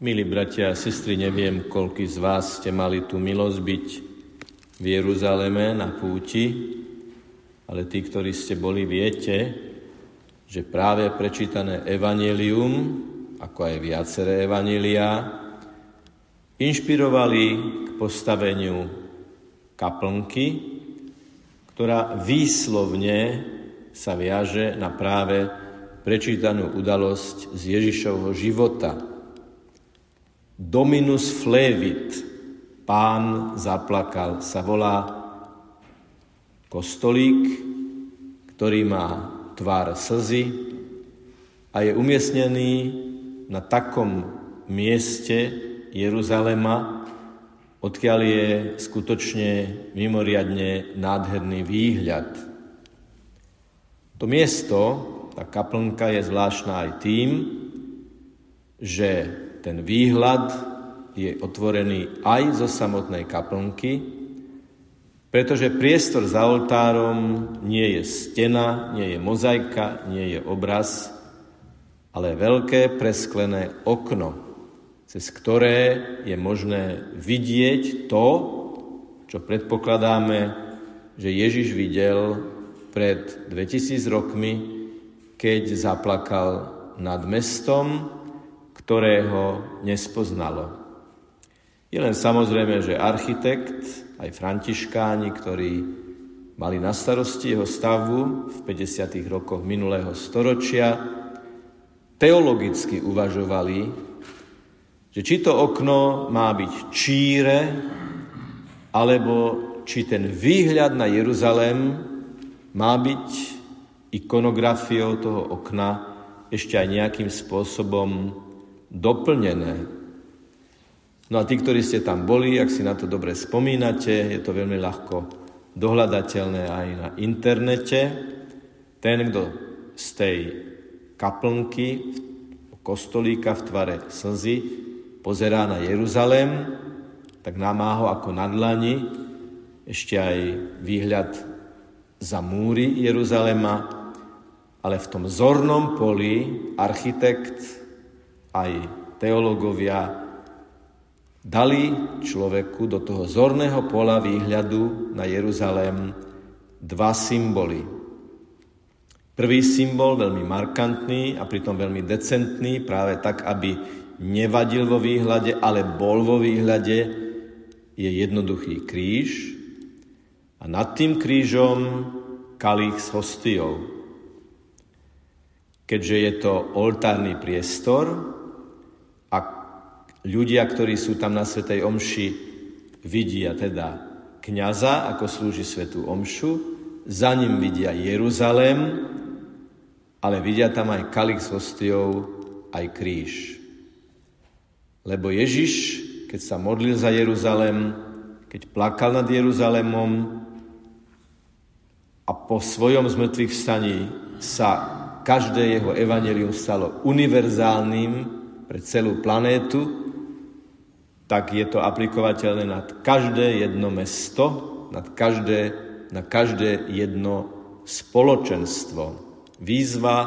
Milí bratia a sestry, neviem, koľký z vás ste mali tú milosť byť v Jeruzaleme na púti, ale tí, ktorí ste boli, viete, že práve prečítané evanelium, ako aj viaceré evanelia, inšpirovali k postaveniu kaplnky, ktorá výslovne sa viaže na práve prečítanú udalosť z Ježišovho života – Dominus flevit, pán zaplakal, sa volá kostolík, ktorý má tvár slzy a je umiestnený na takom mieste Jeruzalema, odkiaľ je skutočne mimoriadne nádherný výhľad. To miesto, tá kaplnka je zvláštna aj tým, že ten výhľad je otvorený aj zo samotnej kaplnky, pretože priestor za oltárom nie je stena, nie je mozaika, nie je obraz, ale veľké presklené okno, cez ktoré je možné vidieť to, čo predpokladáme, že Ježiš videl pred 2000 rokmi, keď zaplakal nad mestom, ktorého nespoznalo. Je len samozrejme, že architekt, aj františkáni, ktorí mali na starosti jeho stavbu v 50. rokoch minulého storočia, teologicky uvažovali, že či to okno má byť číre, alebo či ten výhľad na Jeruzalém má byť ikonografiou toho okna ešte aj nejakým spôsobom doplnené. No a tí, ktorí ste tam boli, ak si na to dobre spomínate, je to veľmi ľahko dohľadateľné aj na internete. Ten, kto z tej kaplnky, kostolíka v tvare slzy, pozerá na Jeruzalém, tak má ho ako na dlani ešte aj výhľad za múry Jeruzalema, ale v tom zornom poli architekt aj teológovia dali človeku do toho zorného pola výhľadu na Jeruzalém dva symboly. Prvý symbol, veľmi markantný a pritom veľmi decentný, práve tak, aby nevadil vo výhľade, ale bol vo výhľade, je jednoduchý kríž a nad tým krížom kalich s hostiou. Keďže je to oltárny priestor, ľudia, ktorí sú tam na Svetej Omši, vidia teda kniaza, ako slúži Svetú Omšu, za ním vidia Jeruzalém, ale vidia tam aj kalich s hostiou, aj kríž. Lebo Ježiš, keď sa modlil za Jeruzalém, keď plakal nad Jeruzalémom a po svojom zmrtvých vstaní sa každé jeho evanelium stalo univerzálnym pre celú planétu, tak je to aplikovateľné nad každé jedno mesto, nad každé, na každé jedno spoločenstvo. Výzva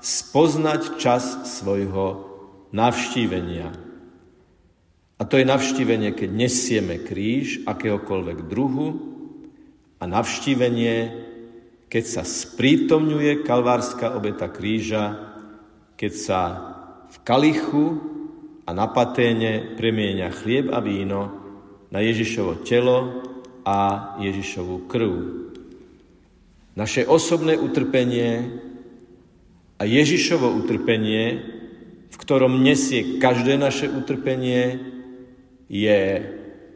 spoznať čas svojho navštívenia. A to je navštívenie, keď nesieme kríž akéhokoľvek druhu a navštívenie, keď sa sprítomňuje kalvárska obeta kríža, keď sa v kalichu a na paténe premieňa chlieb a víno na Ježišovo telo a Ježišovú krv. Naše osobné utrpenie a Ježišovo utrpenie, v ktorom nesie každé naše utrpenie, je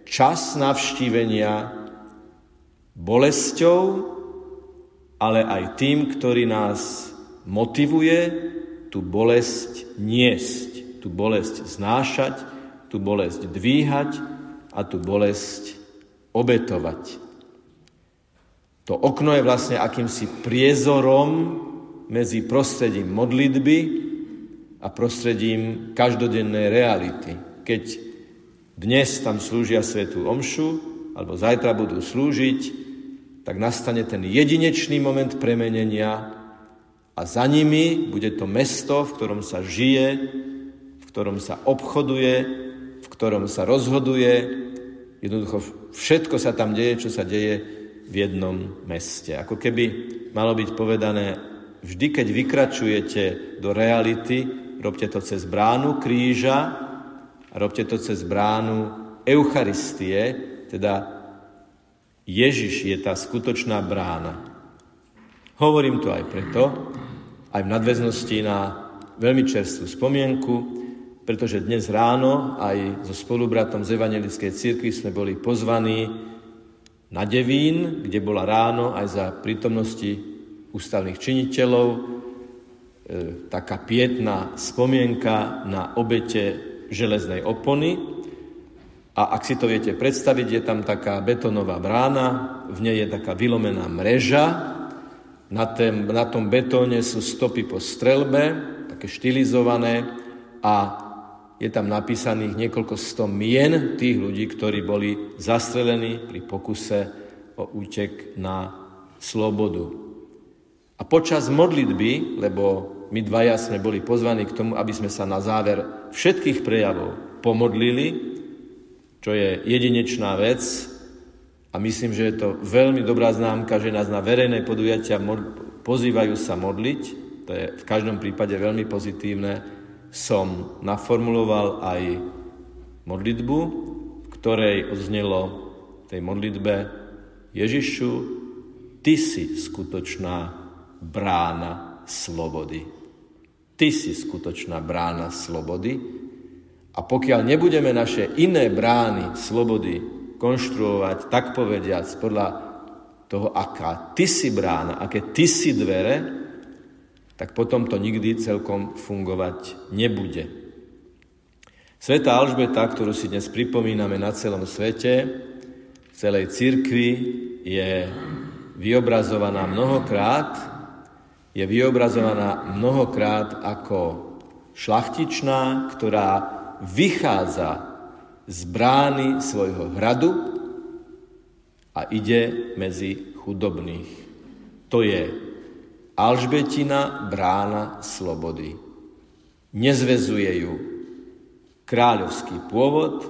čas navštívenia bolesťou, ale aj tým, ktorý nás motivuje tú bolesť niesť tú bolesť znášať, tú bolesť dvíhať a tú bolesť obetovať. To okno je vlastne akýmsi priezorom medzi prostredím modlitby a prostredím každodennej reality. Keď dnes tam slúžia svetú omšu, alebo zajtra budú slúžiť, tak nastane ten jedinečný moment premenenia a za nimi bude to mesto, v ktorom sa žije, ktorom sa obchoduje, v ktorom sa rozhoduje. Jednoducho všetko sa tam deje, čo sa deje v jednom meste. Ako keby malo byť povedané, vždy, keď vykračujete do reality, robte to cez bránu kríža a robte to cez bránu Eucharistie, teda Ježiš je tá skutočná brána. Hovorím to aj preto, aj v nadväznosti na veľmi čerstvú spomienku, pretože dnes ráno aj so spolubratom z Evangelickej církvy sme boli pozvaní na Devín, kde bola ráno aj za prítomnosti ústavných činiteľov e, taká pietná spomienka na obete železnej opony, a ak si to viete predstaviť, je tam taká betonová brána, v nej je taká vylomená mreža, na, tém, na tom betóne sú stopy po strelbe, také štilizované. A je tam napísaných niekoľko sto mien tých ľudí, ktorí boli zastrelení pri pokuse o útek na slobodu. A počas modlitby, lebo my dvaja sme boli pozvaní k tomu, aby sme sa na záver všetkých prejavov pomodlili, čo je jedinečná vec a myslím, že je to veľmi dobrá známka, že nás na verejné podujatia pozývajú sa modliť, to je v každom prípade veľmi pozitívne, som naformuloval aj modlitbu, v ktorej odznelo tej modlitbe Ježišu, Ty si skutočná brána slobody. Ty si skutočná brána slobody, a pokiaľ nebudeme naše iné brány slobody konštruovať, tak povediac, podľa toho, aká ty si brána, aké ty si dvere, tak potom to nikdy celkom fungovať nebude. Sveta Alžbeta, ktorú si dnes pripomíname na celom svete, v celej cirkvi, je vyobrazovaná mnohokrát, je vyobrazovaná mnohokrát ako šlachtičná, ktorá vychádza z brány svojho hradu a ide medzi chudobných. To je Alžbetina brána slobody. Nezvezuje ju kráľovský pôvod,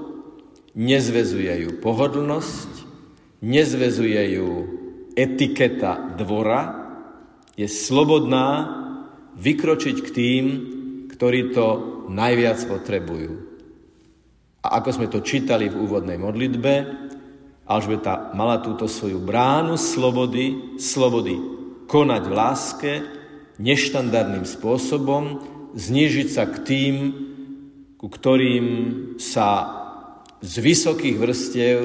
nezvezuje ju pohodlnosť, nezvezuje ju etiketa dvora, je slobodná vykročiť k tým, ktorí to najviac potrebujú. A ako sme to čítali v úvodnej modlitbe, Alžbeta mala túto svoju bránu slobody, slobody konať v láske, neštandardným spôsobom, znižiť sa k tým, ku ktorým sa z vysokých vrstiev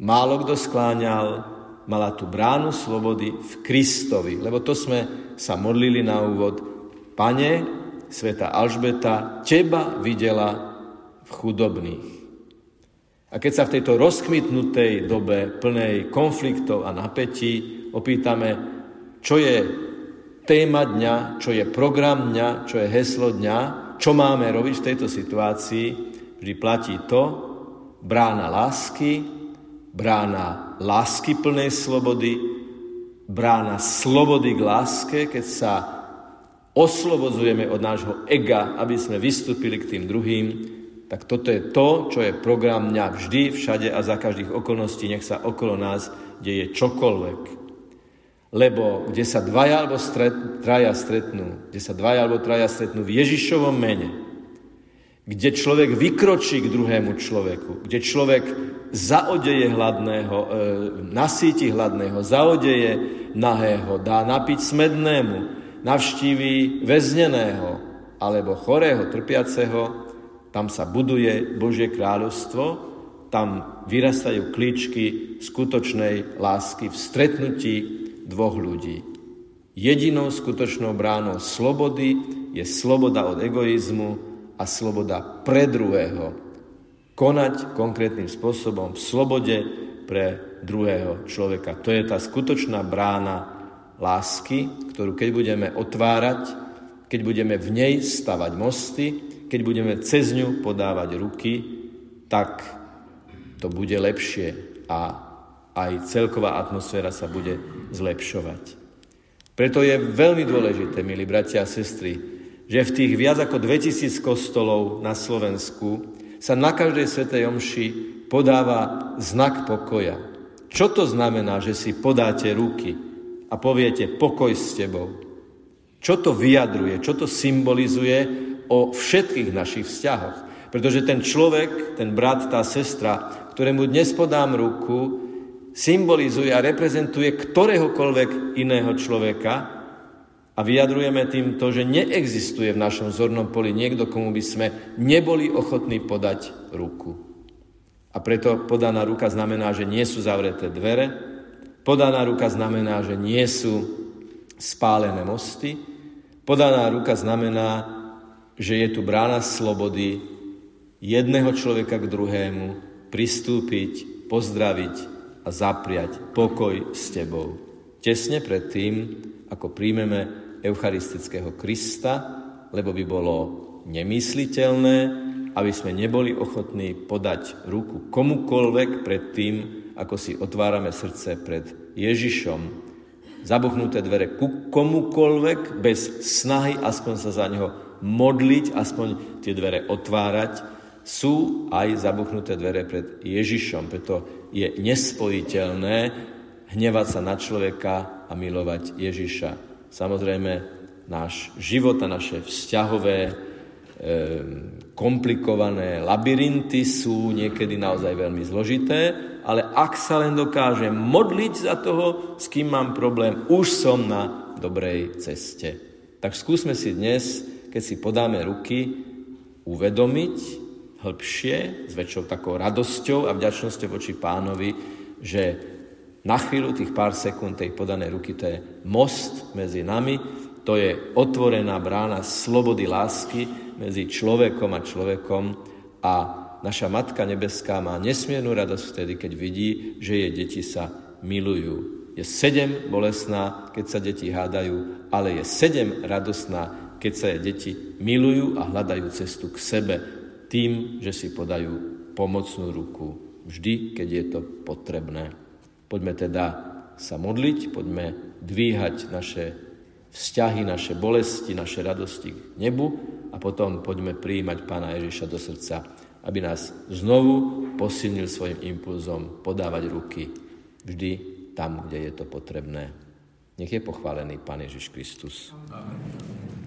málo kto skláňal, mala tú bránu slobody v Kristovi. Lebo to sme sa modlili na úvod. Pane, sveta Alžbeta teba videla v chudobných. A keď sa v tejto rozkmitnutej dobe plnej konfliktov a napätí opýtame, čo je téma dňa, čo je program dňa, čo je heslo dňa, čo máme robiť v tejto situácii, vždy platí to, brána lásky, brána lásky plnej slobody, brána slobody k láske, keď sa oslobodzujeme od nášho ega, aby sme vystúpili k tým druhým, tak toto je to, čo je program mňa vždy, všade a za každých okolností, nech sa okolo nás deje čokoľvek. Lebo kde sa dvaja alebo stret, traja stretnú, kde sa dvaja alebo traja stretnú v Ježišovom mene, kde človek vykročí k druhému človeku, kde človek zaodeje hladného, e, nasíti hladného, zaodeje nahého, dá napiť smednému, navštíví väzneného alebo chorého, trpiaceho, tam sa buduje Božie kráľovstvo, tam vyrastajú klíčky skutočnej lásky v stretnutí dvoch ľudí. Jedinou skutočnou bránou slobody je sloboda od egoizmu a sloboda pre druhého. Konať konkrétnym spôsobom v slobode pre druhého človeka. To je tá skutočná brána lásky, ktorú keď budeme otvárať, keď budeme v nej stavať mosty, keď budeme cez ňu podávať ruky, tak to bude lepšie a aj celková atmosféra sa bude zlepšovať. Preto je veľmi dôležité, milí bratia a sestry, že v tých viac ako 2000 kostolov na Slovensku sa na každej svetej omši podáva znak pokoja. Čo to znamená, že si podáte ruky a poviete pokoj s tebou? Čo to vyjadruje, čo to symbolizuje o všetkých našich vzťahoch? Pretože ten človek, ten brat, tá sestra, ktorému dnes podám ruku, symbolizuje a reprezentuje ktoréhokoľvek iného človeka, a vyjadrujeme tým to, že neexistuje v našom zornom poli niekto, komu by sme neboli ochotní podať ruku. A preto podaná ruka znamená, že nie sú zavreté dvere, podaná ruka znamená, že nie sú spálené mosty, podaná ruka znamená, že je tu brána slobody jedného človeka k druhému pristúpiť, pozdraviť a zapriať pokoj s tebou. Tesne pred tým, ako príjmeme eucharistického Krista, lebo by bolo nemysliteľné, aby sme neboli ochotní podať ruku komukolvek pred tým, ako si otvárame srdce pred Ježišom. Zabuchnuté dvere ku komukolvek bez snahy aspoň sa za neho modliť, aspoň tie dvere otvárať, sú aj zabuchnuté dvere pred Ježišom. Preto je nespojiteľné hnevať sa na človeka a milovať Ježiša. Samozrejme, náš život a naše vzťahové e, komplikované labyrinty sú niekedy naozaj veľmi zložité, ale ak sa len dokážem modliť za toho, s kým mám problém, už som na dobrej ceste. Tak skúsme si dnes, keď si podáme ruky, uvedomiť hĺbšie, s väčšou takou radosťou a vďačnosťou voči pánovi, že na chvíľu, tých pár sekúnd tej podanej ruky, to je most medzi nami, to je otvorená brána slobody lásky medzi človekom a človekom a naša Matka Nebeská má nesmiernu radosť vtedy, keď vidí, že jej deti sa milujú. Je sedem bolesná, keď sa deti hádajú, ale je sedem radosná, keď sa jej deti milujú a hľadajú cestu k sebe tým, že si podajú pomocnú ruku. Vždy, keď je to potrebné. Poďme teda sa modliť, poďme dvíhať naše vzťahy, naše bolesti, naše radosti k nebu a potom poďme prijímať Pána Ježiša do srdca, aby nás znovu posilnil svojim impulzom podávať ruky vždy tam, kde je to potrebné. Nech je pochválený Pán Ježiš Kristus. Amen.